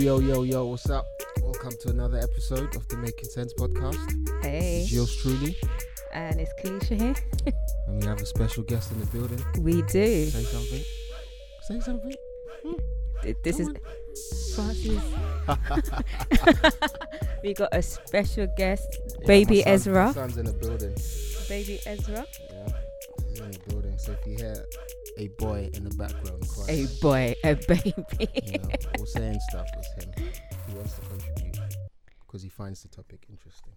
yo, yo, yo, what's up? Welcome to another episode of the Making Cents podcast. Hey, It's yours truly, and it's Kalisha here. and we have a special guest in the building. We do. Say something. Say something. Hmm. Th- This Come is Francis. we got a special guest, Yeah, Baby son- Ezra. Son's in the building. baby Ezra. Yeah, he's in the building. So if you hear a boy in the background crying. A boy, a baby. you know, or saying stuff, it's him. He wants to contribute because he finds the topic interesting.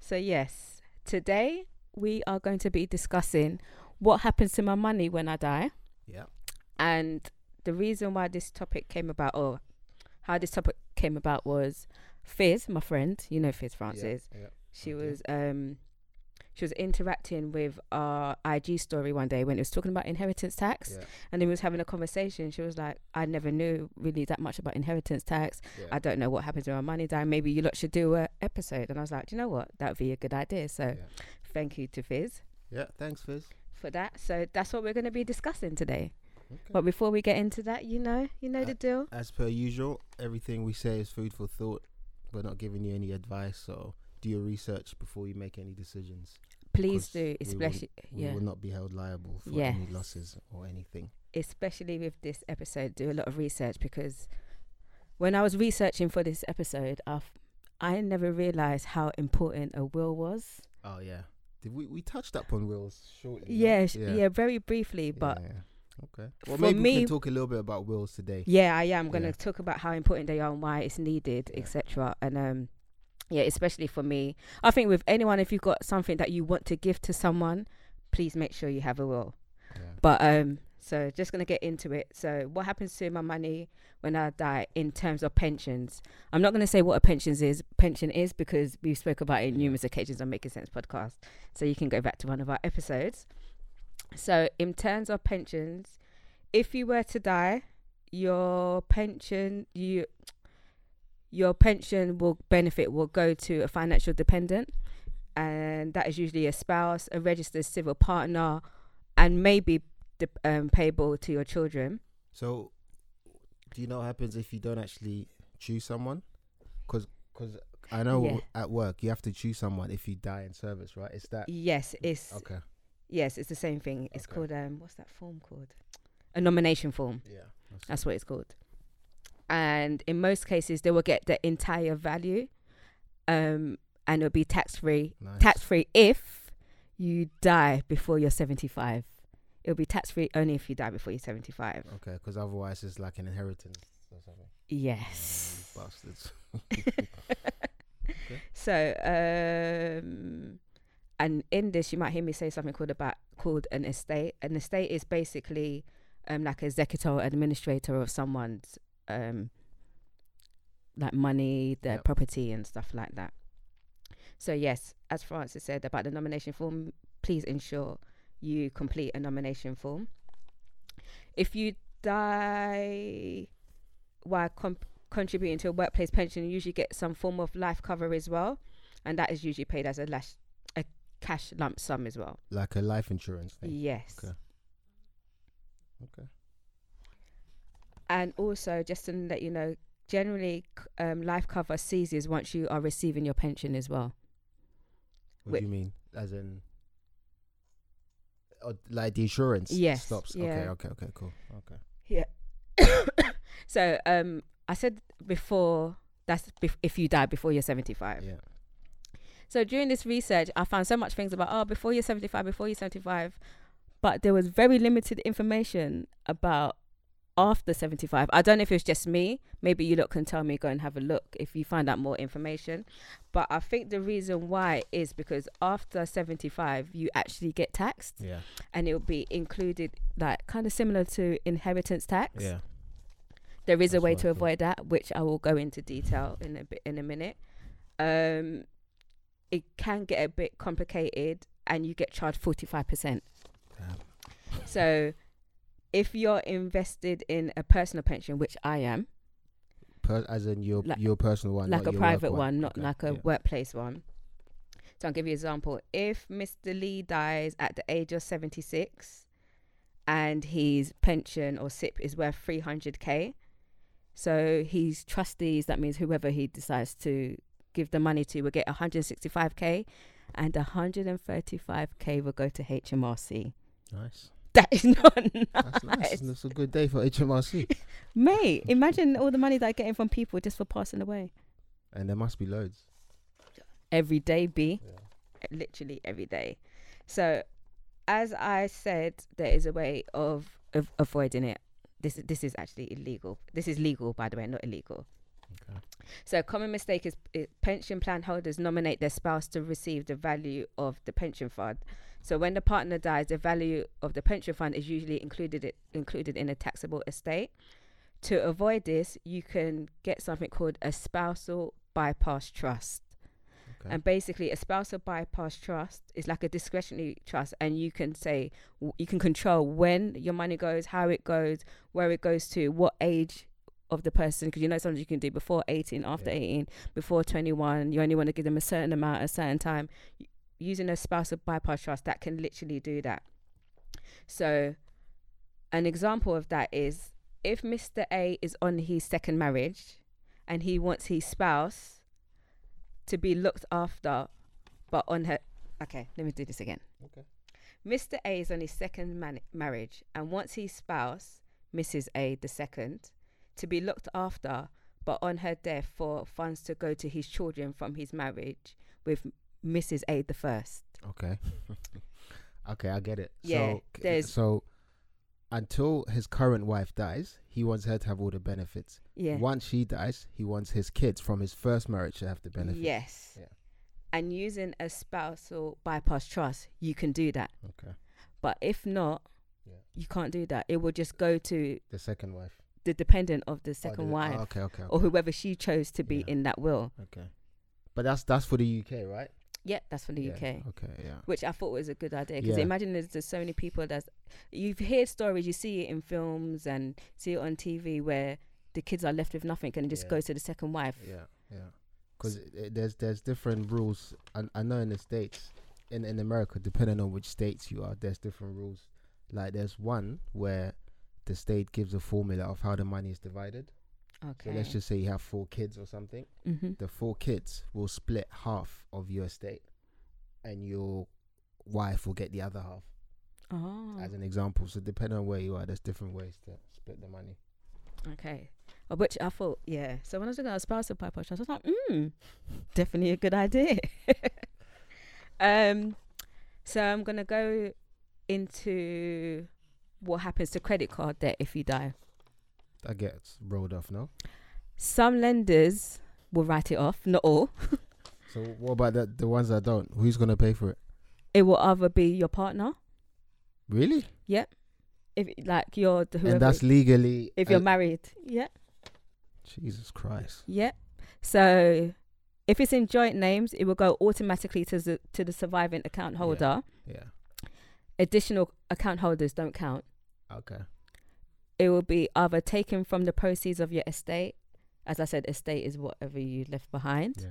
so yes, today we are going to be discussing what happens to my money when I die, Yeah. and the reason why this topic came about, or how this topic came about, was Fizz, my friend. You know Fizz Francis. Yeah. She Okay. was um she was interacting with our IG story one day when it was talking about inheritance tax Yeah. and then we was having a conversation. She was like, I never knew really that much about inheritance tax. Yeah. I don't know what happens when my money die. Maybe you lot should do a episode. And I was like, Do you know what? That would be a good idea. So thank you to Fizz Yeah. Thanks, Fizz. for that. So that's what we're gonna be discussing today. Okay. But before we get into that, you know, you know Uh, the deal. As per usual, everything we say is food for thought. We're not giving you any advice, so do your research before you make any decisions. Please do, we will- especially We yeah. will not be held liable for any losses or anything. especially with this episode, do a lot of research because when I was researching for this episode, I f- I never realized how important a will was. Oh yeah. Did we we touched up on wills shortly? Yeah, sh- yeah, very briefly, but yeah. okay. Well, maybe we can talk a little bit about wills today. yeah, I am going to Yeah. talk about how important they are and why it's needed, Yeah. etc. And um, yeah, especially for me, I think with anyone, if you've got something that you want to give to someone, please make sure you have a will. Yeah. But um, so just gonna get into it. So what happens to my money when I die in terms of pensions? I'm not gonna say what a pensions is pension is because we spoke about it in numerous occasions on Making Cents podcast. So you can go back to one of our episodes. So in terms of pensions, if you were to die, your pension you your pension will benefit will go to a financial dependent and that is usually a spouse, a registered civil partner, and maybe de- um, payable to your children. So, do you know what happens if you don't actually choose someone? Because because I know Yeah. at work you have to choose someone if you die in service, right? Is that Yes, it's okay? yes, it's the same thing. It's Okay. called um, what's that form called? A nomination form. Yeah. That's That's what it's called. And in most cases, they will get the entire value, um, and it'll be tax free. nice. Tax free if you die before you're 75. It'll be tax free only if you die before you're 75. Okay, because otherwise it's like an inheritance or something. Yes. You bastards. So, um, and in this, you might hear me say something called about called an estate. An estate is basically um, like a executor administrator of someone's um, like money, their Yep. property, and stuff like that. So, yes, as Francis said about the nomination form, please ensure you complete a nomination form. If you die while comp- contributing to a workplace pension, you usually get some form of life cover as well, and that is usually paid as a lash, a cash lump sum as well. like a life insurance thing. Yes. Okay. Okay. And also, just to let you know, generally, um, life cover ceases once you are receiving your pension as well. What do you mean? As in, oh, like the insurance Yes, stops. yeah. Okay. Okay. Okay. Cool. Okay. Yeah. so, um, I said before that's bef- if you die before you're 75. Yeah. So during this research, I found so much things about oh, before you're 75, before you're 75, but there was very limited information about after 75. I don't know if it's just me. Maybe you lot can tell me. Go and have a look if you find out more information. But I think the reason why is because after 75, you actually get taxed, Yeah. and it will be included like kind of similar to inheritance tax. Yeah. There is a way to avoid that, which I will go into detail in a bit in a minute. Um, it can get a bit complicated, and you get charged forty five percent. So, if you're invested in a personal pension, which I am, Per, as in your Like- your personal one, like a private work one, not Okay, like a yeah. workplace one. So I'll give you an example. If Mr. Lee dies at the age of 76 and his pension or SIPP is worth 300k, So his trustees, that means whoever he decides to give the money to, will get 165k, and 135k will go to HMRC. Nice. That is not That's nice. nice. That's a good day for HMRC. Mate, imagine all the money they're getting from people just for passing away. and there must be loads. Every day, B. Yeah. literally every day. So, as I said, there is a way of, of avoiding it. This this is actually illegal. This is legal, by the way, not illegal. Okay. So, a common mistake is i- pension plan holders nominate their spouse to receive the value of the pension fund. So, when the partner dies, the value of the pension fund is usually included it, included in a taxable estate. To avoid this, you can get something called a spousal bypass trust. Okay. And basically, a spousal bypass trust is like a discretionary trust, and you can say w- you can control when your money goes, how it goes, where it goes to, what age of the person. Because you know sometimes you can do before eighteen, after Yeah. eighteen, before twenty-one. You only want to give them a certain amount, at a certain time. Using a spousal bypass trust, that can literally do that. So, an example of that is if Mr. A is on his second marriage, and he wants his spouse to be looked after, but on her. Okay, let me do this again. Okay. Mr. A is on his second man- marriage and wants his spouse, Mrs. A, the second, to be looked after, but on her death for funds to go to his children from his marriage with Mrs. A, the first. Okay. okay, I get it. Yeah, so, there's- so until his current wife dies, he wants her to have all the benefits. Yeah. Once she dies, he wants his kids from his first marriage to have the benefits. Yes. Yeah. And using a spousal bypass trust, you can do that. Okay. But if not, Yeah. you can't do that. It will just go to The second wife. the dependent of the Oh, second the- wife oh, okay, okay, okay. or whoever she chose to be Yeah. in that will. Okay. But that's that's for the UK, right? Yeah, that's from the Yeah, UK. Okay, yeah. Which I thought was a good idea because Yeah. imagine there's, there's so many people that's you hear stories, you see it in films and see it on TV where the kids are left with nothing and it just Yeah. goes to the second wife. Yeah, yeah. Because there's there's different rules. I, I know in the states, in in America, depending on which states you are, there's different rules. Like there's one where the state gives a formula of how the money is divided. Okay. So let's just say you have four kids or something. hmm The four kids will split half of your estate, and your wife will get the other half. Oh, As an example. So depending on where you are, there's different ways to split the money. okay. Uh, Which I thought, yeah. So when I was looking at spousal bypass trust, I was like, hmm, definitely a good idea. um, so I'm gonna go into what happens to credit card debt if you die. That gets rolled off, no? Some lenders will write it off, not all. So what about the the ones that don't? Who's gonna pay for it? It will either be your partner, Really? Yep. If like you're the whoever. and that's legally. if you're uh, married, yeah, Jesus Christ. yeah. So if it's in joint names, it will go automatically to the to the surviving account Yeah. holder. Yeah. Additional account holders don't count. Okay. It will be either taken from the proceeds of your estate. As I said, estate is whatever you left behind.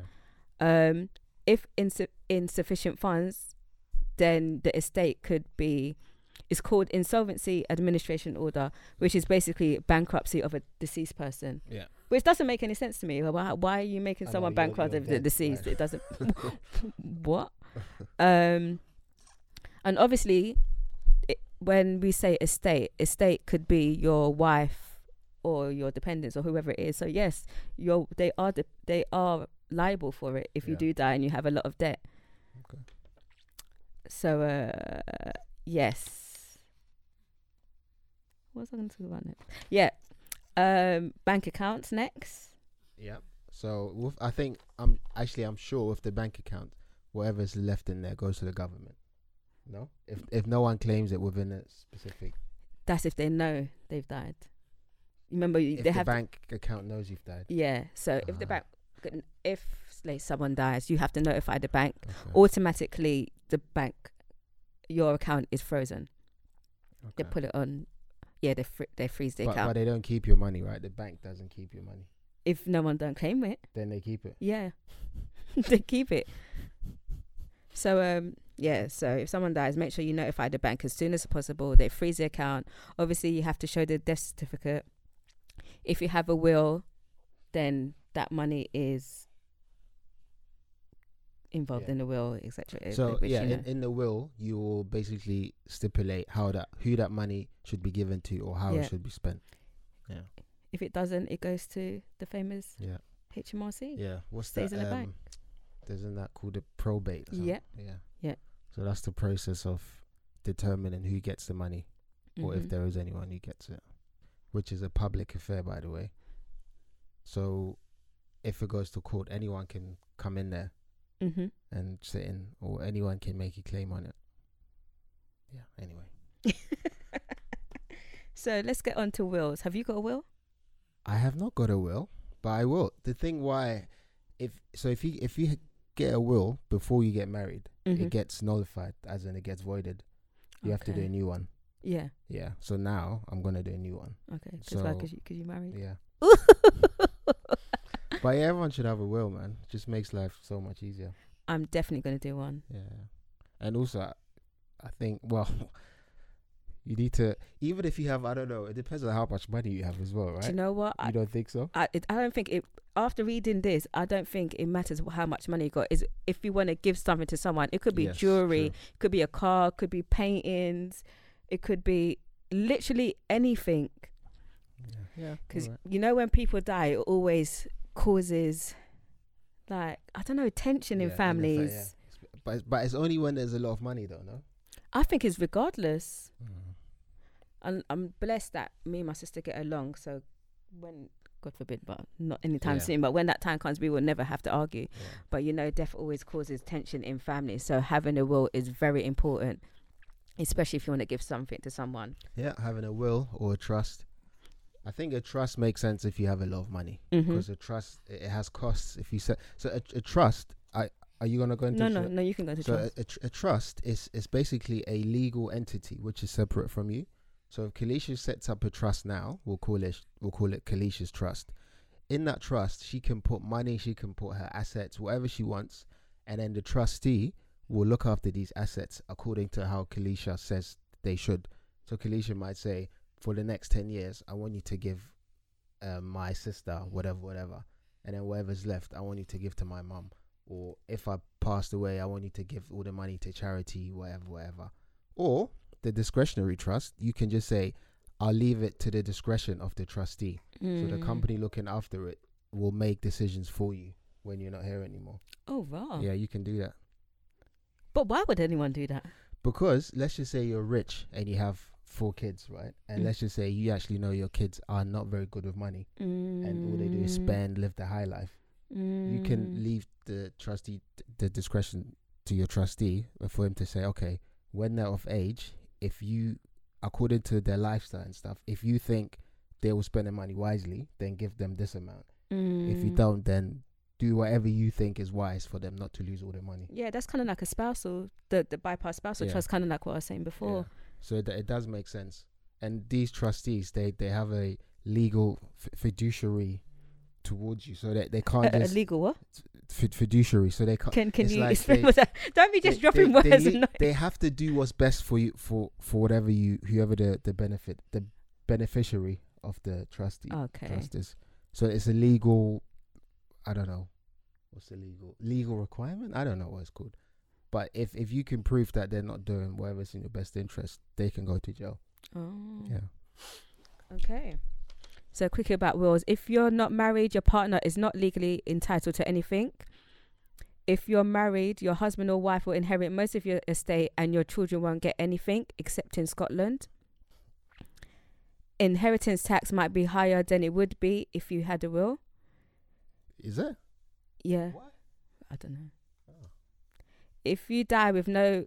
Yeah. Um, if insu- insufficient funds, then the estate could be. It's called insolvency administration order, which is basically bankruptcy of a deceased person. Yeah. Which doesn't make any sense to me. Why, why are you making I know, someone you're- bankrupt if they're deceased? right. It doesn't. what? Um, and obviously, when we say estate, estate could be your wife or your dependents or whoever it is. So yes, you're they are de- they are liable for it if you do die and you have a lot of debt. Okay. So uh, yes. What was I going to talk about next? Yeah, um, bank accounts next. Yeah. So with, I think I'm actually I'm sure with the bank account, whatever's left in there goes to the government. No, if if no one claims it within a specific, That's if they know they've died. Remember, you- if they the have bank account knows you've died. Yeah. So if the Ah. bank, if like someone dies, you have to notify the bank. Okay. Automatically, the bank, your account is frozen. They okay. put it on. Yeah, they fr- they freeze the but, account. but they don't keep your money, right? The bank doesn't keep your money. if no one don't claim it, Then they keep it. yeah, they keep it. So um yeah, so if someone dies, make sure you notify the bank as soon as possible. They freeze the account. Obviously, you have to show the death certificate. if you have a will, then that money is involved Yeah. in the will, etc. So which, yeah, you know- in, in the will, you will basically stipulate how that who that money should be given to or how Yeah. it should be spent. Yeah, if it doesn't, it goes to the famous yeah, HMRC. yeah. What's Stays that? in the um, bank. Isn't that called a probate? Yeah. yeah, Yeah. So that's the process of determining who gets the money or if Mhm. there is anyone who gets it, which is a public affair, by the way. So if it goes to court, anyone can come in there Mhm. and sit in, or anyone can make a claim on it. Yeah. Anyway, so let's get on to wills. Have you got a will? I have not got a will, but I will. The thing why, if so, if you if you get a will before you get married, Mhm. it gets nullified, as in it gets voided. You have to do a new one. Yeah. Yeah. So now I'm gonna do a new one. Okay. Because? So- Because you, cause you married. Yeah. But yeah, everyone should have a will, man. Just makes life so much easier. I'm definitely gonna do one. Yeah. And also, I- I think, well, you need to, even if you have, I don't know, it depends on how much money you have as well, right? Do you know what? you I, don't think so? I, it, I don't think it. After reading this, I don't think it matters how much money you got. Is if you want to give something to someone, it could be Yes, jewelry, true. could be a car, could be paintings, it could be literally anything. Yeah. Yeah. Because you know when people die, it always causes like I don't know tension Yeah, in in the fa- families. yeah. But, it's- but it's only when there's a lot of money, though, no? I think it's regardless. Mm. I'm, I'm blessed that me and my sister get along. So when God forbid, but not anytime Yeah. soon. But when that time comes, we will never have to argue. Yeah. But you know, death always causes tension in families. So having a will is very important, especially if you want to give something to someone. Yeah, having a will or a trust. I think a trust makes sense if you have a lot of money Mm-hmm. because a trust it has costs. If you set so a, a trust, I are you gonna go into No, no, no. You can go into So trust. a, a, tr- a trust is is basically a legal entity which is separate from you. So if Kalisha sets up a trust now, we'll call it we'll call it Kalisha's trust. In that trust, she can put money, she can put her assets, whatever she wants, and then the trustee will look after these assets according to how Kalisha says they should. So Kalisha might say, for the next ten years, I want you to give uh, my sister whatever, whatever, and then whatever's left, I want you to give to my mum or if I passed away, I want you to give all the money to charity, whatever, whatever. Or the discretionary trust, you can just say, I'll leave it to the discretion of the trustee. So the Mm. company looking after it will make decisions for you when you're not here anymore. Oh wow. Yeah, you can do that. But why would anyone do that? Because let's just say you're rich and you have four kids, right? And Mm. let's just say you actually know your kids are not very good with money and all they do is Mm. spend, live the high life. you can Mm. leave the trustee the discretion to your trustee for him to say, okay, when they're of age, if you, according to their lifestyle and stuff, if you think they will spend their money wisely, then give them this amount. If you Mm. don't, then do whatever you think is wise for them not to lose all their money. Yeah, that's kind of like a spousal, the the bypass spousal Yeah. trust, kind of like what I was saying before. Yeah. So it, it does make sense. And these trustees, they they have a legal f- fiduciary towards you, so that they can't a just legal what? f- fiduciary, so they can't. Can can you like explain they- what that? Don't be just they- dropping they, words. They, they have to do what's best for you for for whatever you whoever the the benefit the beneficiary of the trustee okay. trust is. So it's a legal. I don't know. What's the legal legal requirement? I don't know what it's called. But if if you can prove that they're not doing whatever's in your best interest, they can go to jail. Oh. Yeah. Okay. So quickly about wills. If you're not married, your partner is not legally entitled to anything. If you're married, your husband or wife will inherit most of your estate and your children won't get anything except in Scotland. Inheritance tax might be higher than it would be if you had a will. Is it? Yeah. What? I don't know. Oh. If you die with no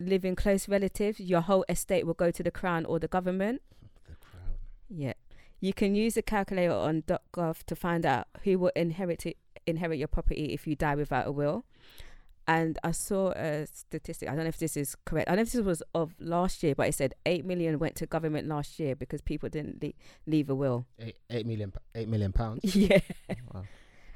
living close relatives, your whole estate will go to the crown or the government. The crown. Yeah. You can use a calculator on .gov to find out who will inherit it, inherit your property if you die without a will. And I saw a statistic. I don't know if this is correct. I don't know if this was of last year, but it said eight million went to government last year because people didn't le- leave a will. Eight, Eight million. Eight million pounds. yeah, oh, Wow.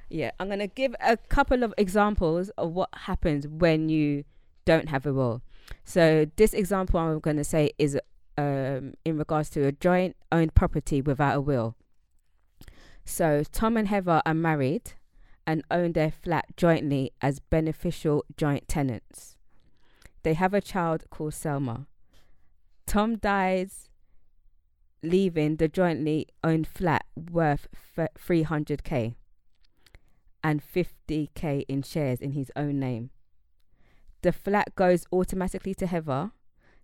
yeah. I'm gonna give a couple of examples of what happens when you don't have a will. So this example I'm gonna say is um, in regards to a joint owned property without a will. So Tom and Heather are married and own their flat jointly as beneficial joint tenants. They have a child called Selma. Tom dies, leaving the jointly owned flat worth f- 300k and 50k in shares in his own name. The flat goes automatically to Heather.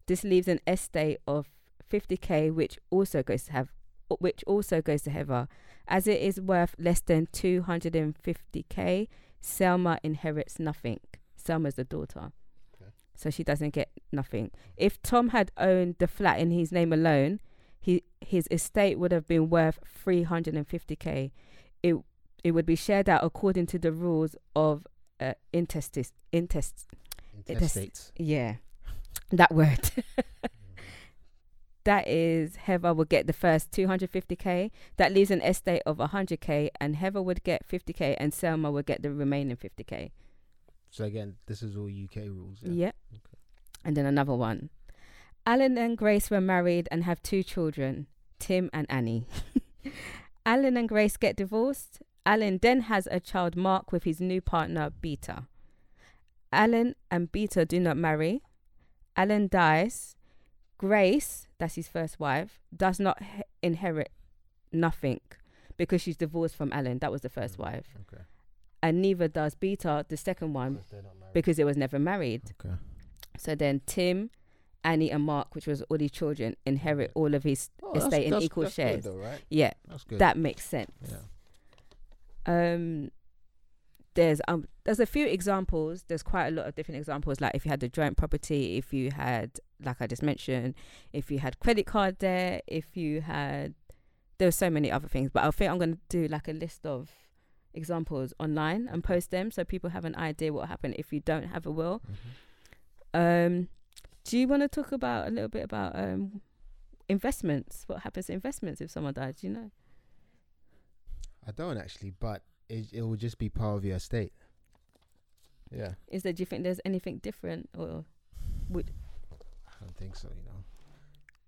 This leaves an estate of 50k, which also goes to have, which also goes to Heather, as it is worth less than 250k. Selma inherits nothing. Selma's the daughter, Okay. so she doesn't get nothing. If Tom had owned the flat in his name alone, he his estate would have been worth 350k. It it would be shared out according to the rules of uh, intestis intest Intestates. yeah, that word. that is, Heather would get the first 250k. That leaves an estate of 100k, and Heather would get 50k, and Selma would get the remaining 50k. So again, this is all UK rules. Yeah. Yeah. Okay. And then another one. Alan and Grace were married and have two children, Tim and Annie. Alan and Grace get divorced. Alan then has a child, Mark, with his new partner, Beta. Alan and Beta do not marry. Alan dies. Grace, that's his first wife, does not he- inherit nothing because she's divorced from Alan. That was the first Mm, wife. Okay. And neither does Beta, the second one, Because they're not married. because it was never married. Okay. So then Tim, Annie, and Mark, which was all his children, inherit all of his Oh, that's- estate in that's- equal that's shares. though, right? Yeah, That's good. that makes sense. Yeah. Um, there's um, there's a few examples. There's quite a lot of different examples. Like if you had the joint property, if you had, like I just mentioned, if you had credit card there, if you had, there were so many other things. But I think I'm gonna do like a list of examples online and post them so people have an idea what happened if you don't have a will. Mhm. Um, do you want to talk about a little bit about um investments? What happens to investments if someone dies? Do you know? I don't actually, but it it will just be part of your estate. Yeah. Is there? Do you think there's anything different or? Would? I don't think so. You know,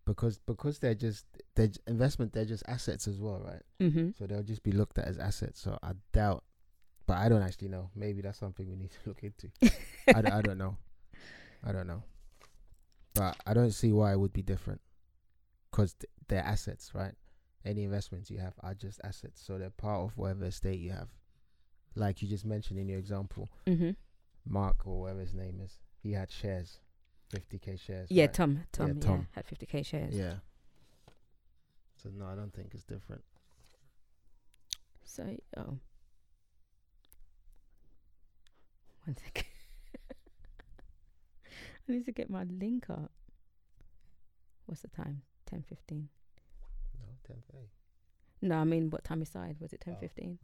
because because they're just they're j- investment. They're just assets as well, right? Mm-hmm. So they'll just be looked at as assets. So I doubt, but I don't actually know. Maybe that's something we need to look into. I, d- I don't know. I don't know. But I don't see why it would be different. Because th- they're assets, right? Any investments you have are just assets. So they're part of whatever estate you have. Like you just mentioned in your example, Mm-hmm. Mark or whatever his name is, he had shares, 50k shares. Yeah, right? Tom. Tom. Yeah, Tom. had 50k shares. Yeah. So no, I don't think it's different. So, oh. One second. I need to get my link up. What's the time? 10.15. No, 10k. No, I mean, what time we started? Was it 10.15? okay.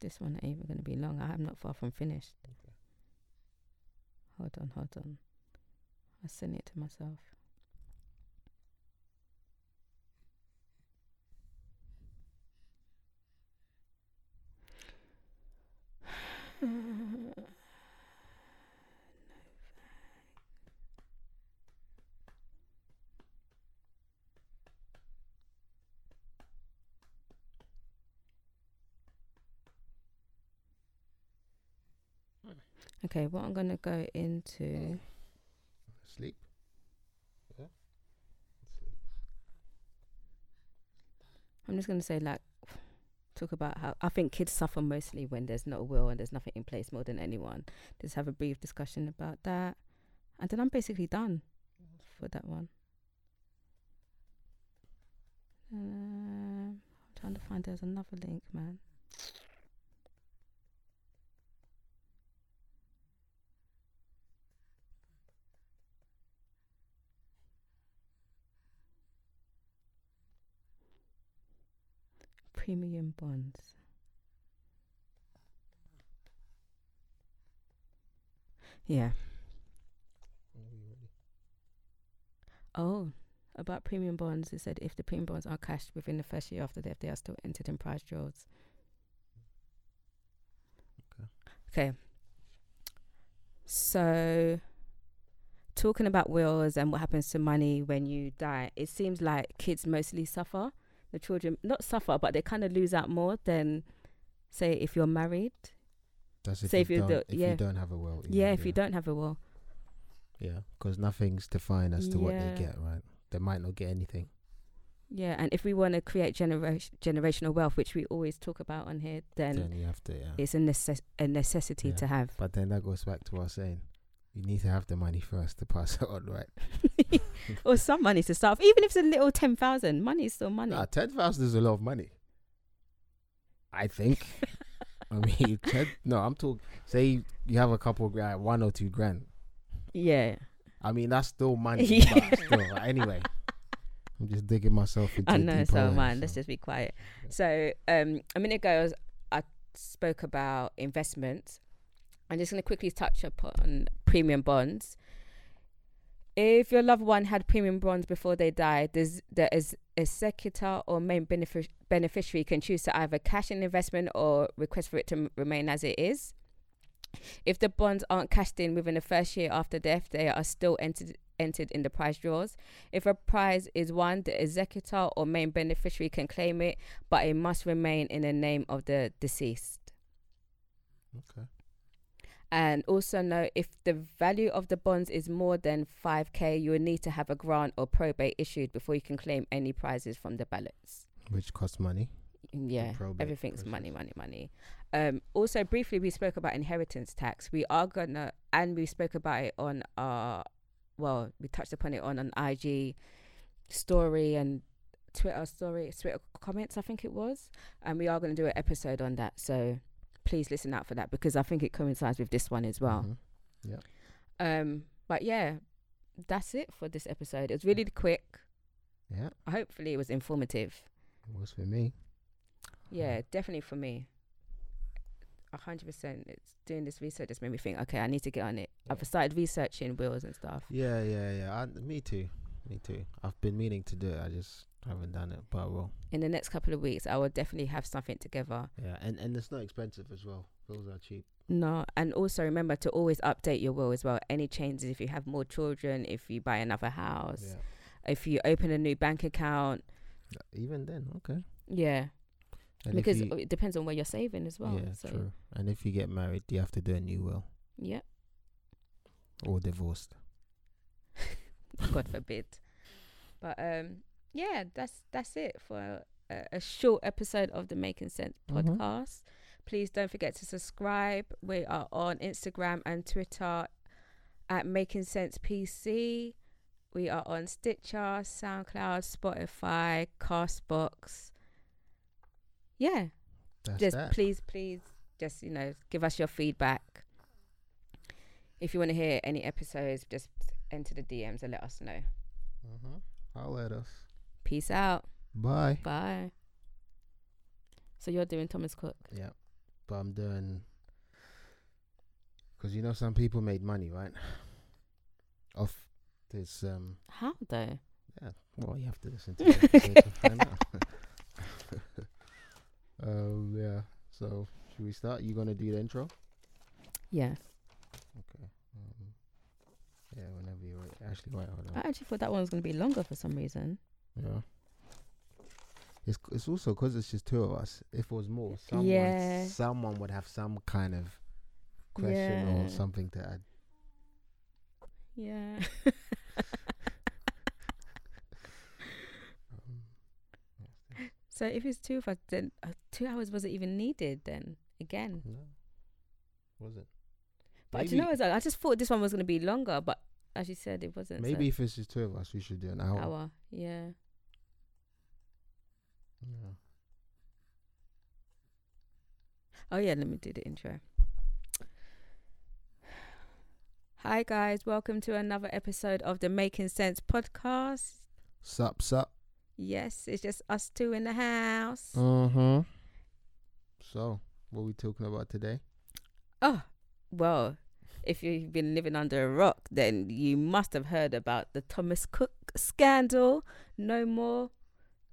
This one ain't even going to be long. I am not far from finished. Okay. Hold on, hold on. I sent it to myself. Okay, what I'm gonna go into. Sleep. Yeah. I'm just gonna say like talk about how I think kids suffer mostly when there's no will and there's nothing in place more than anyone. Just have a brief discussion about that, and then I'm basically done for that one. Um, I'm trying to find there's another link, man. Premium bonds. Yeah. Oh, about premium bonds, it said if the premium bonds are cashed within the first year after death, they are still entered in price draws. Okay. Okay. So, talking about wills and what happens to money when you die, it seems like kids mostly suffer the children not suffer, but they kind of lose out more than, say, if you're married. That's if, you, if you don't, do- if yeah. you don't have a will. Yeah, if you don't have a will. Yeah, because nothing's defined as to what they get, right? They might not get anything. Yeah, and if we want to create generation generational wealth, which we always talk about on here, then, Then you have to, yeah. it's a necess- a necessity Yeah. to have. But then that goes back to what I was saying. You need to have the money first to pass it on, right? or some money to start, off. even if it's a little ten thousand. Money is still money. Nah, ten thousand is a lot of money. I think. I mean, 10, no, I'm talking. Say you have a couple of grand, one or two grand. yeah, I mean, that's still money. Yeah. still, anyway, I'm just digging myself into. I know. So man, let's just be quiet. So um, a minute ago, I, was, I spoke about investments. I'm just going to quickly touch upon premium bonds. If your loved one had premium bonds before they died, there's, there is executor or main benefic- beneficiary can choose to either cash an investment or request for it to m- remain as it is. If the bonds aren't cashed in within the first year after death, they are still entered entered in the prize draws. If a prize is won, the executor or main beneficiary can claim it, but it must remain in the name of the deceased. Okay. And also know if the value of the bonds is more than 5k, you will need to have a grant or probate issued before you can claim any prizes from the ballots. Which costs money. Yeah, everything's process. money, money, money. Um, also, briefly, we spoke about inheritance tax. We are gonna, and we spoke about it on our, well, we touched upon it on an IG story and Twitter story, Twitter comments, I think it was. And we are going to do an episode on that. So please listen out for that because I think it coincides with this one as well. Mhm. Um, but yeah, that's it for this episode. It was really quick. Yeah, Hopefully, it was informative. it was for me. Yeah, definitely for me. A hundred percent. It's doing this research just made me think. Okay, I need to get on it. I've started researching wheels and stuff. Yeah, yeah, yeah. I, me too. Me too. I've been meaning to do it. I just haven't done it, but I will. In the next couple of weeks, I will definitely have something together. Yeah, and and it's not expensive as well. Bills are cheap. No, and also remember to always update your will as well. Any changes if you have more children, if you buy another house, Yeah. if you open a new bank account. Even then, okay. Yeah, And because you, it depends on where you're saving as well. yeah, so true. And if you get married, you have to do a new will yeah, or divorced. God forbid. But um, yeah, that's that's it for a, a short episode of the Making Cents Mhm. podcast. Please don't forget to subscribe. We are on Instagram and Twitter at Making Cents PC. We are on Stitcher, SoundCloud, Spotify, Castbox. Yeah, That's just that. please, please, just you know, give us your feedback. If you want to hear any episodes, just enter the DMs and let us know. Uh-huh. I'll let us. Peace out. Bye. Bye. So you're doing Thomas Cook. Yeah, but I'm doing because you know some people made money, right? Off this, um, How though? yeah. Well, you have to listen to episode to find out. um, yeah. So should we start? You gonna do the intro? Yeah. Okay. Um, yeah, whenever you're. Actually, wait, hold on. I actually thought that one was going to be longer for some reason. Yeah. It's it's also because it's just two of us. If it was more, someone Yeah. someone would have some kind of question Yeah. or something to add. Yeah. Um, so if it's two of us, then uh, two hours wasn't even needed then again. no, was it? But do you know what? I just thought this one was going to be longer, but as you said, it wasn't. so- maybe if it's just two of us, we should do an hour. hour. Yeah. Yeah. Oh yeah, let me do the intro. Hi guys, welcome to another episode of the Making Cents podcast. Sup, sup. Yes, it's just us two in the house. Uh huh. So, what are we talking about today? Oh, well, if you've been living under a rock, then you must have heard about the Thomas Cook scandal. No more,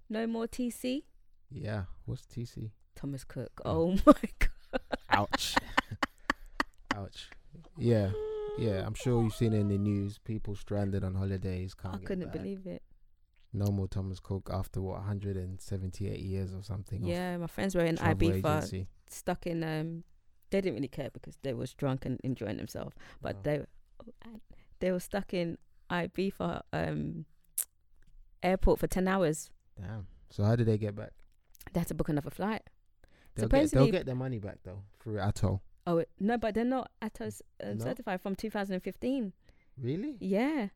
no more TC. Yeah. What's TC? Thomas Cook. Oh. Oh my god. Ouch. Ouch. Yeah. Yeah. I'm sure you've seen it in the news. People stranded on holidays. Can't I couldn't back. believe it. no more Thomas Cook after what 178 years or something. Yeah, my friends were in Ibiza, agency. stuck in. Um, they didn't really care because they was drunk and enjoying themselves, but Wow. they they were stuck in Ibiza um, airport for ten hours. Damn. So how did they get back? They had to book another flight. They'll get, they'll get their money back though through ATOL. Oh no, but they're not ATOS uh, No? certified from 2015. Really? Yeah.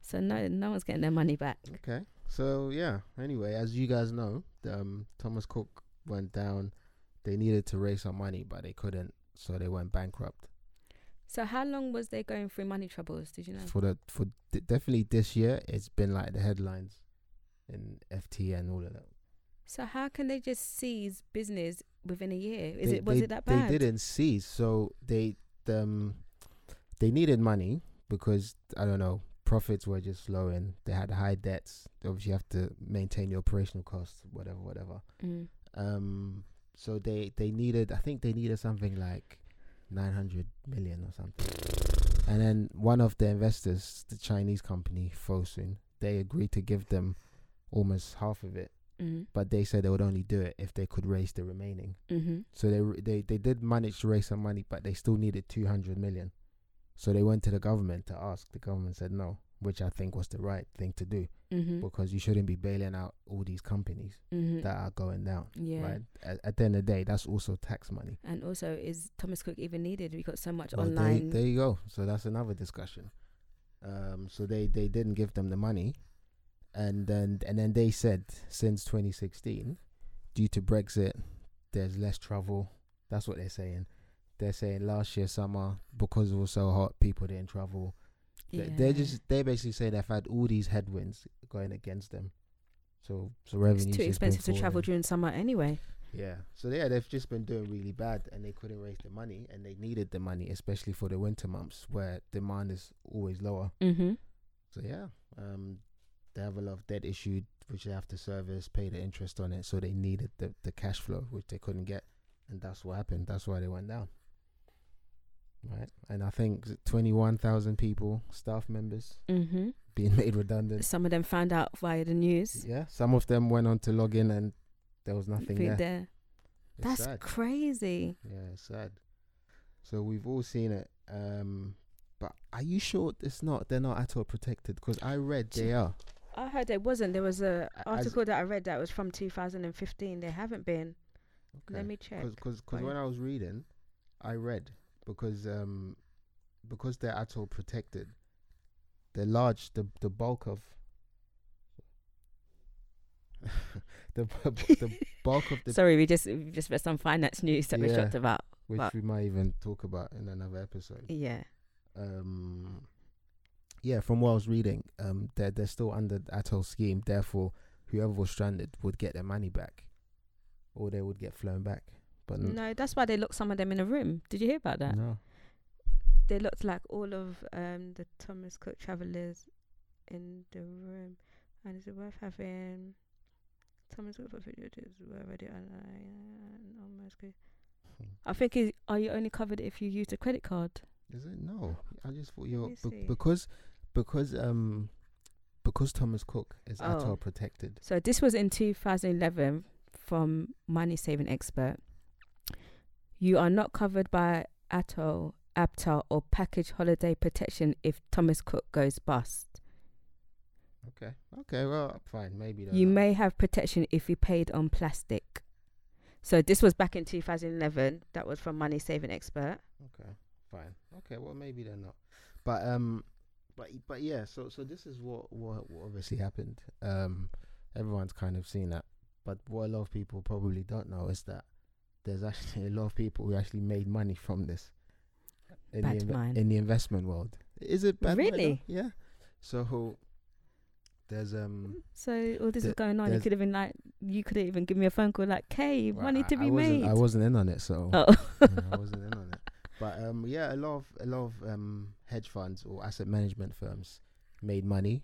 So no, no one's getting their money back. Okay. So yeah. Anyway, as you guys know, um, Thomas Cook went down. They needed to raise some money, but they couldn't, so they went bankrupt. So how long was they going through money troubles? Did you know? For the for d- definitely this year, it's been like the headlines in FT and all of that. So how can they just seize business within a year? Is They- it was they- it that bad? They didn't seize, so they um they needed money because I don't know profits were just slowing. They had high debts. Obviously, you have to maintain your operational costs, whatever, whatever. Mm. Um, so they they needed. I think they needed something like nine hundred million or something. And then one of the investors, the Chinese company Fosun, they agreed to give them almost half of it, Mm. but they said they would only do it if they could raise the remaining. Mm-hmm. So they they they did manage to raise some money, but they still needed two hundred million. So they went to the government to ask. The government said no, which I think was the right thing to do Mm-hmm. because you shouldn't be bailing out all these companies mm-hmm. that are going down. yeah. Right. At, at the end of the day, that's also tax money. And also, is Thomas Cook even needed? We got so much Well, online. there you go. So that's another discussion. Um, so they they didn't give them the money, and then and then they said since 2016, due to Brexit, there's less travel. That's what they're saying. They're saying last year summer because it was so hot, people didn't travel. They- They're just they basically say they've had all these headwinds going against them. So so it's revenue too expensive to travel during summer anyway. yeah. So yeah, they've just been doing really bad, and they couldn't raise the money, and they needed the money, especially for the winter months where demand is always lower. Mm-hmm. So yeah, um, they have a lot of debt issued, which they have to service, pay the interest on it. So they needed the the cash flow, which they couldn't get, and that's what happened. That's why they went down. Right, and I think twenty one thousand people, staff members, Mm-hmm. being made redundant. Some of them found out via the news. Yeah, some of them went on to log in, and there was nothing there. there. That's sad. crazy. Yeah, sad. So we've all seen it. Um, but are you sure it's not? They're not at all protected because I read they are. I heard it wasn't. There was a As- article that I read that was from 2015. They haven't been. Let me check. Because when I was reading, I read because um because they're at all protected. The large the the bulk of the the bulk of the Sorry, we just we just read some finance news that we Yeah. talked about. which we might even talk about in another episode. Yeah. um yeah from what i was reading um they're, they're still under the ATOL scheme therefore whoever was stranded would get their money back or they would get flown back but No, that's why they locked some of them in a room. Did you hear about that? no They looked like all of um the Thomas Cook travelers in the room, and is it worth having Thomas Cook for video is already online? Almost good. I think it, are you only covered if you use a credit card? is it no i just thought you're be- because because um because thomas cook is Oh. ATOL protected So this was in 2011 from Money Saving Expert. You are not covered by ATOL, ABTA, or Package Holiday Protection if Thomas Cook goes bust. okay okay well fine maybe You not. may have protection if you paid on plastic. So this was back in 2011. That was from Money Saving Expert. okay fine okay well maybe they're not but um but but yeah so so this is what what, what obviously happened um everyone's kind of seen that but what a lot of people probably don't know is that there's actually a lot of people who actually made money from this in Bad the mind. in the investment world is it bad mind. Really? yeah so there's um So all this is going on. You could have been like, you could have even give me a phone call like, "Kay, well, money I- to be wasn't, made." I wasn't in on it so oh, yeah, I wasn't in on it. But um, yeah, a lot of a lot of um, hedge funds or asset management firms made money,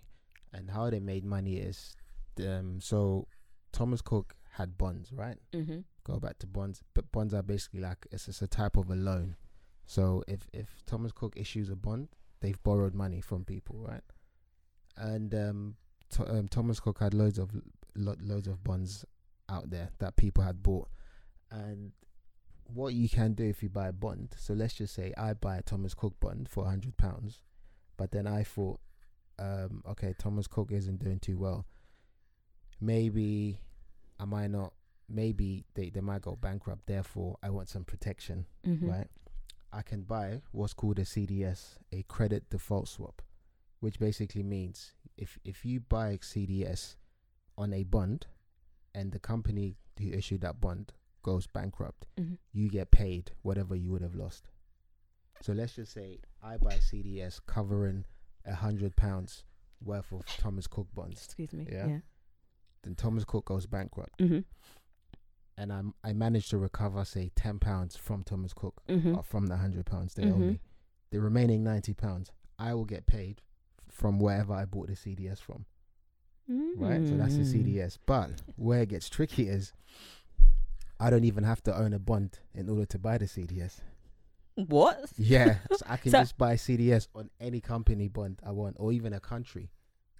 and how they made money is, um, so Thomas Cook had bonds, right? mm-hmm. Go back to bonds, but bonds are basically like it's just a type of a loan. So if if Thomas Cook issues a bond, they've borrowed money from people, right? And um, Th- um, Thomas Cook had loads of lo- loads of bonds out there that people had bought, and what you can do if you buy a bond. So let's just say I buy a Thomas Cook bond for hundred pounds, but then I thought, um, okay, Thomas Cook isn't doing too well. Maybe I might not. Maybe they, they might go bankrupt. Therefore, I want some protection, Mhm. right? I can buy what's called a CDS, a credit default swap, which basically means if if you buy CDS on a bond, and the company who issued that bond goes bankrupt, Mhm. you get paid whatever you would have lost. So let's just say I buy CDS covering a hundred pounds worth of Thomas Cook bonds. Excuse me. Yeah. Yeah. Then Thomas Cook goes bankrupt, Mhm. And I I managed to recover say ten pounds from Thomas Cook Mhm. uh, from the hundred pounds they owe Mhm. me. The remaining ninety pounds I will get paid from wherever I bought the CDS from. Right, so that's the Mm. CDS. But where it gets tricky is I don't even have to own a bond in order to buy the CDS. What? Yeah, so I can So- just buy CDS on any company bond I want, or even a country,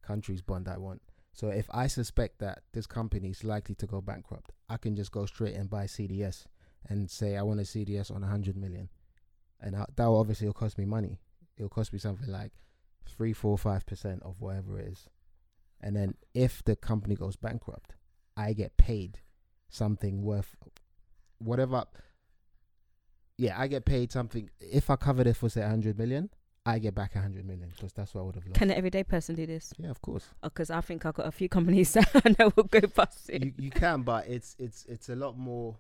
country's bond I want. So if I suspect that this company is likely to go bankrupt, I can just go straight and buy CDS and say I want a CDS on a hundred million, and I, that will obviously will cost me money. It'll cost me something like three, four, five percent of whatever it is, and then if the company goes bankrupt, I get paid something worth whatever yeah, I get paid something. If I covered it for say 100 million, I get back a 100 million because that's what I would have lost. Can an everyday person do this? yeah, of course. Because I think I've got a few companies that I know will go bust. you you can, but it's it's it's a lot more.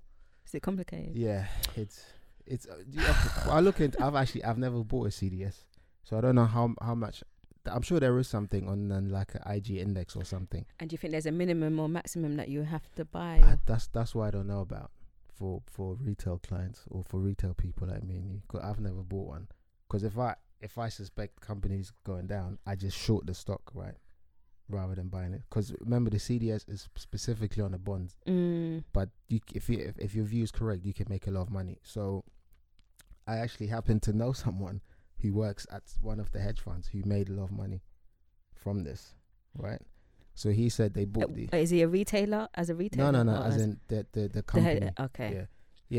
Is it complicated? Yeah, it's it's. Uh, to- I look into. I've actually I've never bought a CDS, so I don't know how how much. I'm sure there is something on uh, like an IG index or something. And do you think there's a minimum or maximum that you have to buy? I, that's that's what I don't know about for for retail clients or for retail people like me and you. Cause I've never bought one. Because if I if I suspect companies going down, I just short the stock, right, rather than buying it. Because remember, the CDS is specifically on the bonds, Mm. but you if you if, if your view is correct, you can make a lot of money. So, I actually happen to know someone who works at one of the hedge funds who made a lot of money from this, right? So he said they Uh, bought the Is he a retailer? As a retailer? no, no, no. or As in the the, the the company. head- okay. Yeah,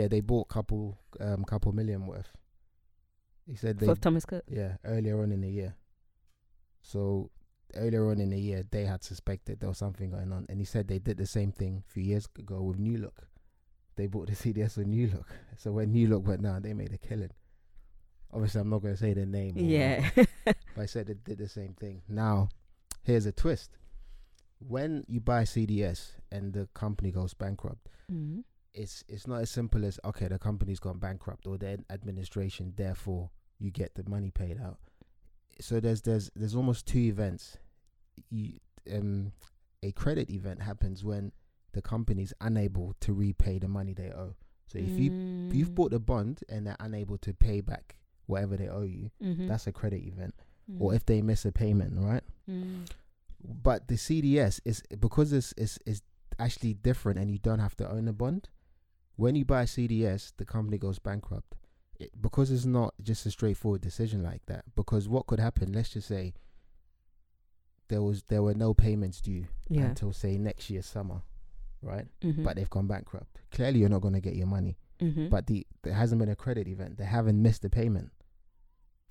yeah. They bought a couple um couple million worth. He said they For Thomas Cook. yeah earlier on in the year. So earlier on in the year, they had suspected there was something going on, and he said they did the same thing a few years ago with New Look. They bought the CDS with New Look. So when New Look went down, they made a killing. Obviously, I'm not going to say the name. Yeah. but I said they did the same thing. Now, here's a twist. When you buy CDS and the company goes bankrupt, mm. it's it's not as simple as okay, the company's gone bankrupt or the administration, therefore you get the money paid out. So there's there's there's almost two events. You, um, a credit event happens when the company's unable to repay the money they owe. So if you if you've Mm. bought a bond and they're unable to pay back whatever they owe you, Mhm. that's a credit event. Or Mm. if they miss a payment, right? Mm. But the CDS is because it's is is actually different, and you don't have to own a bond. When you buy a CDS, the company goes bankrupt. It, because it's not just a straightforward decision like that. Because what could happen? Let's just say there was there were no payments due Yeah. until say next year summer, right? Mhm. But they've gone bankrupt. Clearly, you're not going to get your money. Mhm. But the there hasn't been a credit event. They haven't missed the payment,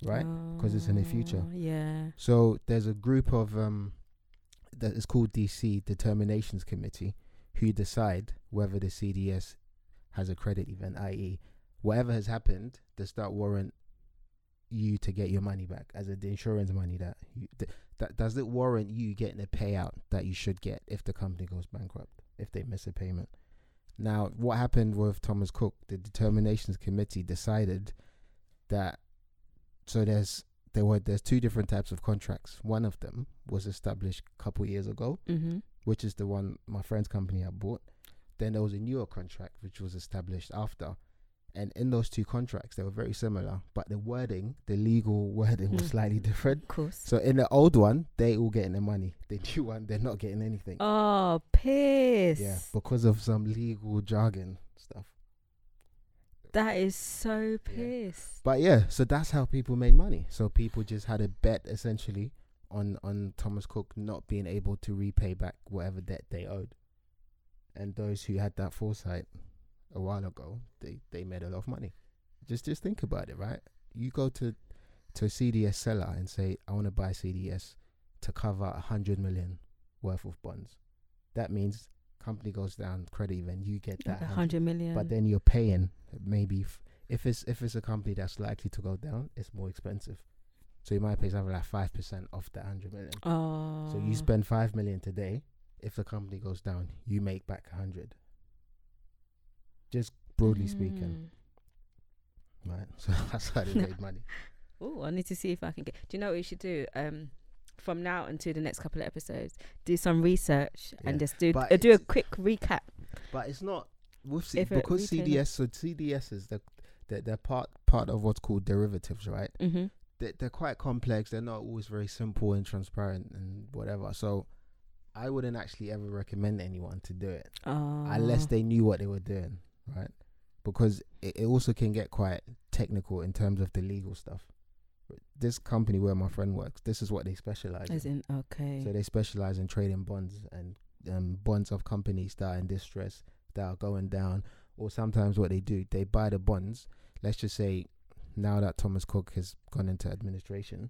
right? 'cause it's in the future. Oh, Yeah. So there's a group of um that is called DC Determinations Committee who decide whether the CDS has a credit event, i.e., whatever has happened does that warrant you to get your money back as a the insurance money that you th- that does it warrant you getting a payout that you should get if the company goes bankrupt if they miss a payment. Now, what happened with Thomas Cook? The Determinations Committee decided that so there's there were there's two different types of contracts. One of them was established a couple years ago, Mhm. which is the one my friend's company had bought. Then there was a newer contract which was established after. And in those two contracts, they were very similar, but the wording, the legal wording, was Mm. slightly different. Of course. So in the old one, they all getting their money. The new one, they're not getting anything. Oh, piss. Yeah, because of some legal jargon stuff. That is so piss. But yeah, so that's how people made money. So people just had a bet essentially on on Thomas Cook not being able to repay back whatever debt they owed, and those who had that foresight a while ago, they they made a lot of money. Just just think about it, right? You go to to a CDS seller and say, I want to buy CDS to cover a hundred million worth of bonds. That means company goes down, credit event, you get that a 100 hundred million. but then you're paying maybe f- if it's if it's a company that's likely to go down, it's more expensive. So you might pay something like five percent off that hundred million. oh, So you oh. spend five million today. If the company goes down, you make back a hundred. Just broadly speaking, right? So that's how they made money. Oh, I need to see if I can get. Do you know what you should do? Um, from now until the next couple of episodes, do some research Yeah, and just do uh, do a quick recap. But it's not with C- because CDS. So CDSs, they're, they're they're part part of what's called derivatives, right? Mm-hmm. they they're quite complex. They're not always very simple and transparent and whatever. So I wouldn't actually ever recommend anyone to do it Oh, unless they knew what they were doing, right? Because it, it also can get quite technical in terms of the legal stuff. This company where my friend works, this is what they specialize As in. in, okay. So they specialize in trading bonds and um, bonds of companies that are in distress, that are going down. Or sometimes what they do, they buy the bonds. Let's just say now that Thomas Cook has gone into administration,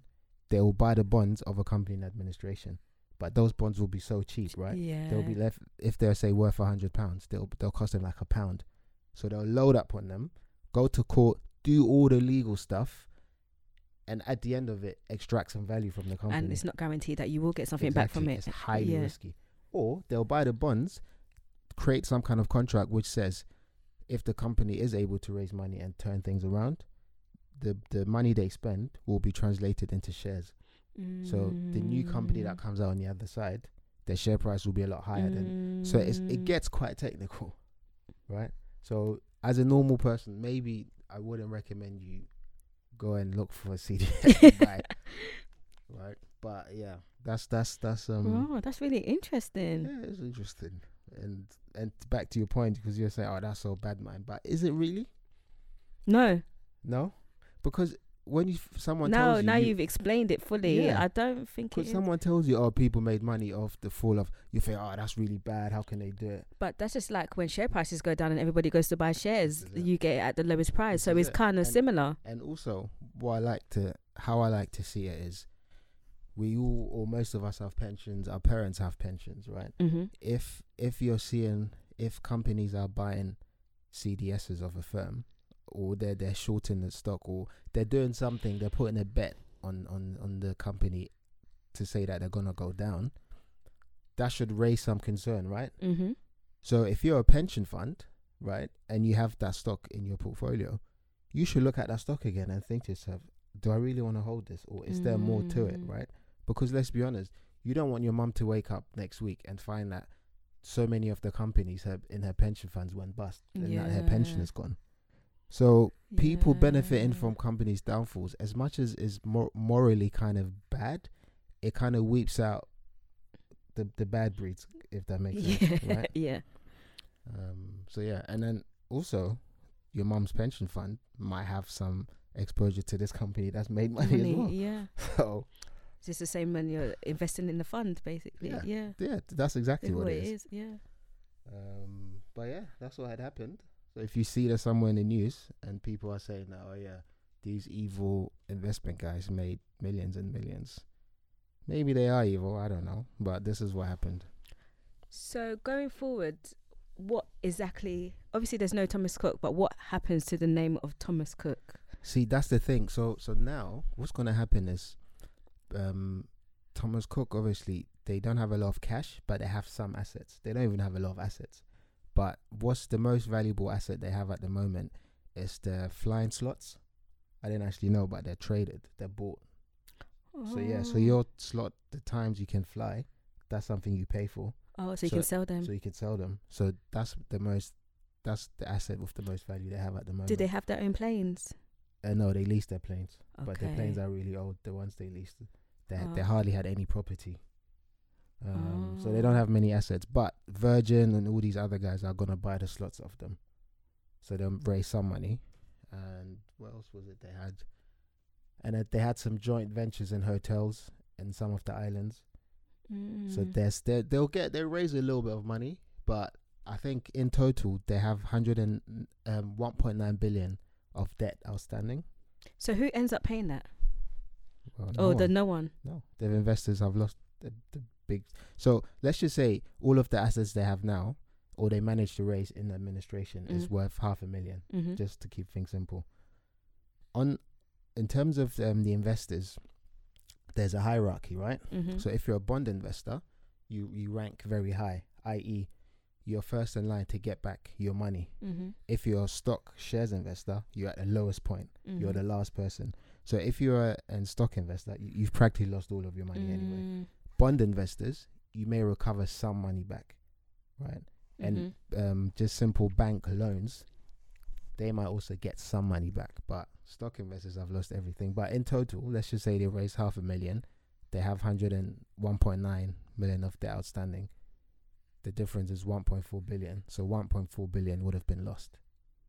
they will buy the bonds of a company in administration. But those bonds will be so cheap, right? Yeah. They'll be left if they're say worth a hundred pounds, they'll they'll cost them like a pound. So they'll load up on them, go to court, do all the legal stuff, and at the end of it, extract some value from the company. and it's not guaranteed that you will get something back from it. It's highly yeah. risky. Or they'll buy the bonds, create some kind of contract which says if the company is able to raise money and turn things around, the the money they spend will be translated into shares. So the new company that Mm. comes out on the other side, their share price will be a lot higher than. So it's, it Mm. gets quite technical, right? So as a normal person, maybe I wouldn't recommend you go and look for a CD. buy, right? But yeah, that's that's that's um. Oh, that's really interesting. Yeah, it's interesting. And and back to your point, because you're saying, "Oh, that's so bad, man." But is it really? No, No, because when you someone now tells you, now you, you've explained it fully. Yeah. I don't think it because is. someone tells you, "Oh, people made money off the fall of," you think, "Oh, that's really bad. How can they do it?" But that's just like when share prices go down and everybody goes to buy shares, you get it at the lowest price. This So it's it. kind of similar. And also, what I like to, how I like to see it is, we all or most of us have pensions. Our parents have pensions, right? Mm-hmm. if if you're seeing if companies are buying CDSs of a firm or they're they're shorting the stock or they're doing something, they're putting a bet on on on the company to say that they're gonna go down. That should raise some concern, right? Mm-hmm. So if you're a pension fund, right, and you have that stock in your portfolio, you should look at that stock again and think to yourself, do I really want to hold this or is there more to it, Mm. right? Because let's be honest, you don't want your mum to wake up next week and find that so many of the companies have in her pension funds went bust and that her pension is gone. So people benefiting from companies' downfalls, as much as is mor- morally kind of bad, it kind of weeps out the the bad breeds, if that makes yeah, sense, right? yeah. Um, so yeah, and then also your mom's pension fund might have some exposure to this company that's made money, Money, as well. Yeah, So it's just the same when you're investing in the fund, basically. Yeah, Yeah, yeah, that's exactly what what it is. it is. Yeah. Um, but yeah, that's what had happened. So if you see that somewhere in the news and people are saying that, oh yeah, these evil investment guys made millions and millions, maybe they are evil. I don't know, but this is what happened. So going forward, what exactly? Obviously, there's no Thomas Cook, but what happens to the name of Thomas Cook? See, that's the thing. So so now what's gonna happen is, um, Thomas Cook obviously they don't have a lot of cash, but they have some assets. They don't even have a lot of assets. But what's the most valuable asset they have at the moment is the flying slots. I didn't actually know, but they're traded. They're bought. So yeah, so Oh. your slot, the times you can fly, that's something you pay for, oh, so you can sell them. so you can sell them. So that's the most, that's the asset with the most value they have at the moment. Do they have their own planes? Uh, no, they lease their planes, Okay. but their planes are really old. The ones they leased, they they Oh. hardly had any property. Um, so they Oh. don't have many assets. But Virgin and all these other guys are gonna buy the slots off them, so they'll raise some money. And what else was it they had? And uh, they had some joint ventures in hotels in some of the islands. So Mm. there's they they'll get they raise a little bit of money, but I think in total they have hundred and um, one point nine billion of debt outstanding. So who ends up paying that? Well, oh, no the one. no one. no, the investors have lost the, the big. So let's just say all of the assets they have now, or they managed to raise in the administration, is Mhm. worth half a million. Mm-hmm. Just to keep things simple. On, in terms of um, the investors, there's a hierarchy, right? mm-hmm. So if you're a bond investor, you you rank very high, i.e., you're first in line to get back your money. mm-hmm. If you're a stock shares investor, you're at the lowest point. Mm-hmm. You're the last person. So if you're a, a stock investor, you, you've practically lost all of your money anyway. Bond investors, you may recover some money back, right? And Mhm. um, just simple bank loans, they might also get some money back. But stock investors have lost everything. But in total, let's just say they raised half a million, they have 101.9 million of debt outstanding. The difference is 1.4 billion. So 1.4 billion would have been lost.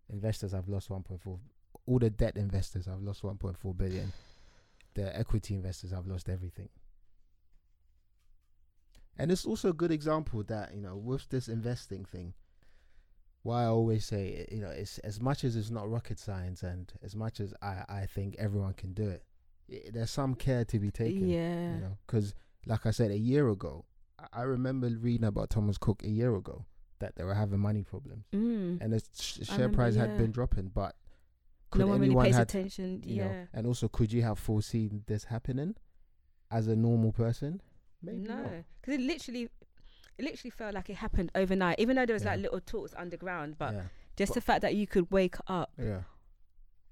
Investors have lost 1.4. All the debt investors have lost 1.4 billion. The equity investors have lost everything. And it's also a good example that, you know, with this investing thing, why I always say, you know, it's as much as it's not rocket science and as much as I, I think everyone can do it, i there's some care to be taken. yeah. You know, because like I said, a year ago, I- remember reading about Thomas Cook a year ago that they were having money problems Mm. and the sh- share remember, price had yeah. been dropping, but could no one really anyone pays had, attention. you yeah. know, and also could you have foreseen this happening as a normal person? Maybe no, not. because it literally, it literally felt like it happened overnight. Even though there was like little talks underground, but yeah, just But- the fact that you could wake up yeah,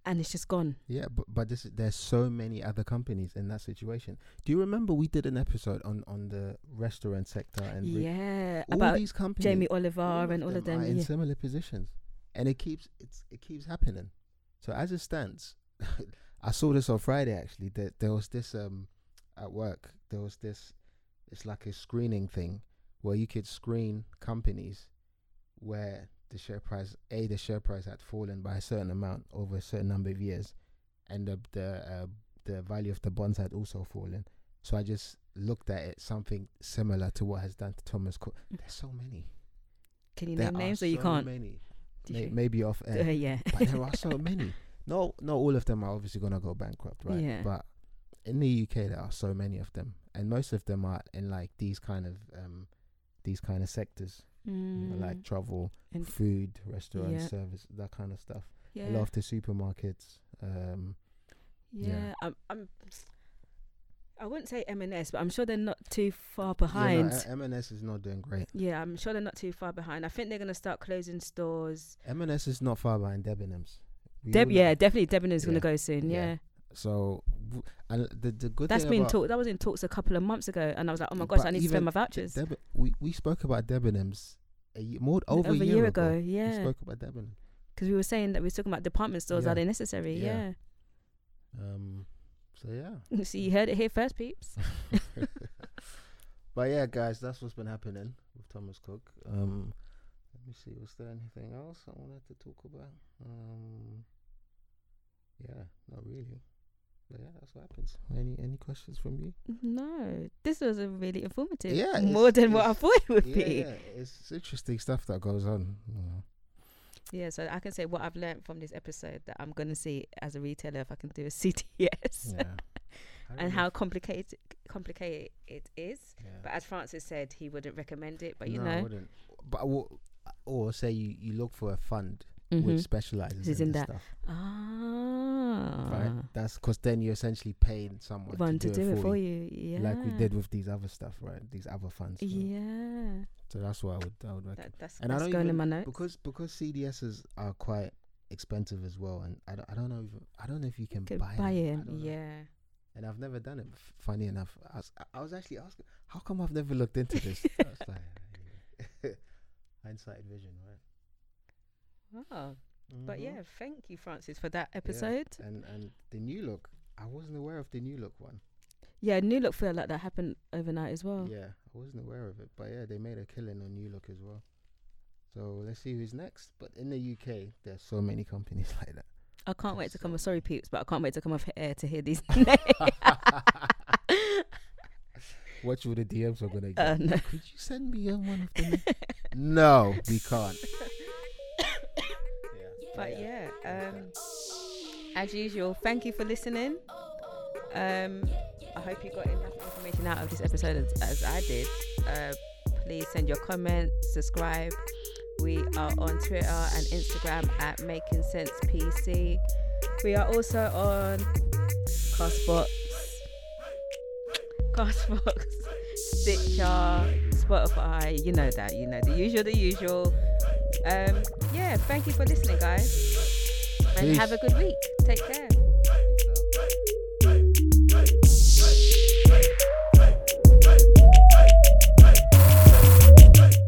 and it's just gone. yeah. But but this is- there's so many other companies in that situation. Do you remember we did an episode on on the restaurant sector and yeah, all about these companies, Jamie Oliver all and all of them. are in yeah. similar positions, and it keeps it's it keeps happening. So as it stands, I saw this on Friday actually. That there was this um at work. There was this. It's like a screening thing where you could screen companies where the share price a the share price had fallen by a certain amount over a certain number of years, and the the uh, the value of the bonds had also fallen. So I just looked at it something similar to what has done to Thomas Cook. There's so many. Can you There name names or you can't? Many. May- you? maybe off Uh, air, yeah. but there are so many. No, not all of them are obviously gonna go bankrupt, right? Yeah. But in the UK, there are so many of them, and most of them are in like these kind of um, these kind of sectors, you know, like Mm, travel, and food, restaurant, Yeah. service, that kind of stuff. yeah, A lot of the supermarkets. Um, yeah. yeah. I'm, I'm. I wouldn't say M&S, but I'm sure they're not too far yeah, no, behind. M&S is not doing great. Yeah, I'm sure they're not too far behind. I think they're gonna start closing stores. M&S is not far behind Debenhams. Deb, yeah, definitely Debenhams is gonna go soon. Yeah. Yeah, So, w- and the the good that's been talked. That was in talks a couple of months ago, and I was like, oh my gosh, I need to spend my vouchers. Deb- we we spoke about Debenhams a ye- more over, Over a year, ago. We yeah, spoke about Debenhams. because we were saying that we were talking about department stores. Yeah. Are they necessary? Yeah. Yeah. Um, so yeah. So you heard it here first, peeps. but yeah, guys, that's what's been happening with Thomas Cook. Um, let me see. Was there anything else I wanted to talk about? Um, yeah, not really. But yeah, that's what happens. Any any questions from you? No, this was a really informative. Yeah, more than what I thought it would yeah, be. yeah, it's interesting stuff that goes on. you know. Yeah, so I can say what I've learned from this episode that I'm gonna see as a retailer if I can do a CDS Yeah. And how complicated complicated it is. yeah. But as Francis said, he wouldn't recommend it. But you no, I know, wouldn't. But I or say you, you look for a fund Mhm. which specializes Is in, in that. stuff, ah, right? That's because then you're essentially paying someone one to, do, it for you, you. Yeah, like we did with these other stuff, right? These other funds. Yeah, So that's what I would I would recommend. that, that's, And I don't going in even- my notes. because because CDSs are quite expensive as well, and I don't, I don't know if I don't know if you can Could buy, buy them. I in, know. yeah. And I've never done it. Funny enough, I was, I was actually asking, how come I've never looked into this? I was like, hindsight vision, right? Wow. But Mhm. yeah, thank you, Francis, for that Yeah, episode. And and the New Look, I wasn't aware of the New Look one. Yeah, New Look feel like that happened overnight as well. Yeah, I wasn't aware of it. But yeah, they made a killing on New Look as well. So let's see who's next. But in the UK, there's so many companies like that. I can't wait to come. So- Sorry, peeps, but I can't wait to come off air to hear these. Names. Watch all the DMs we're gonna get. Uh, no. Could you send me one of them? no, we can't. But yeah, um, as usual, thank you for listening. Um, I hope you got enough information out of this episode as, as I did. Uh, please send your comments, subscribe. We are on Twitter and Instagram at Making Cents PC. We are also on Castbox, Castbox, Stitcher, Spotify. You know that. You know the usual. The usual. Um, yeah. Thank you for listening, guys, and Peace. have a good week. Take care.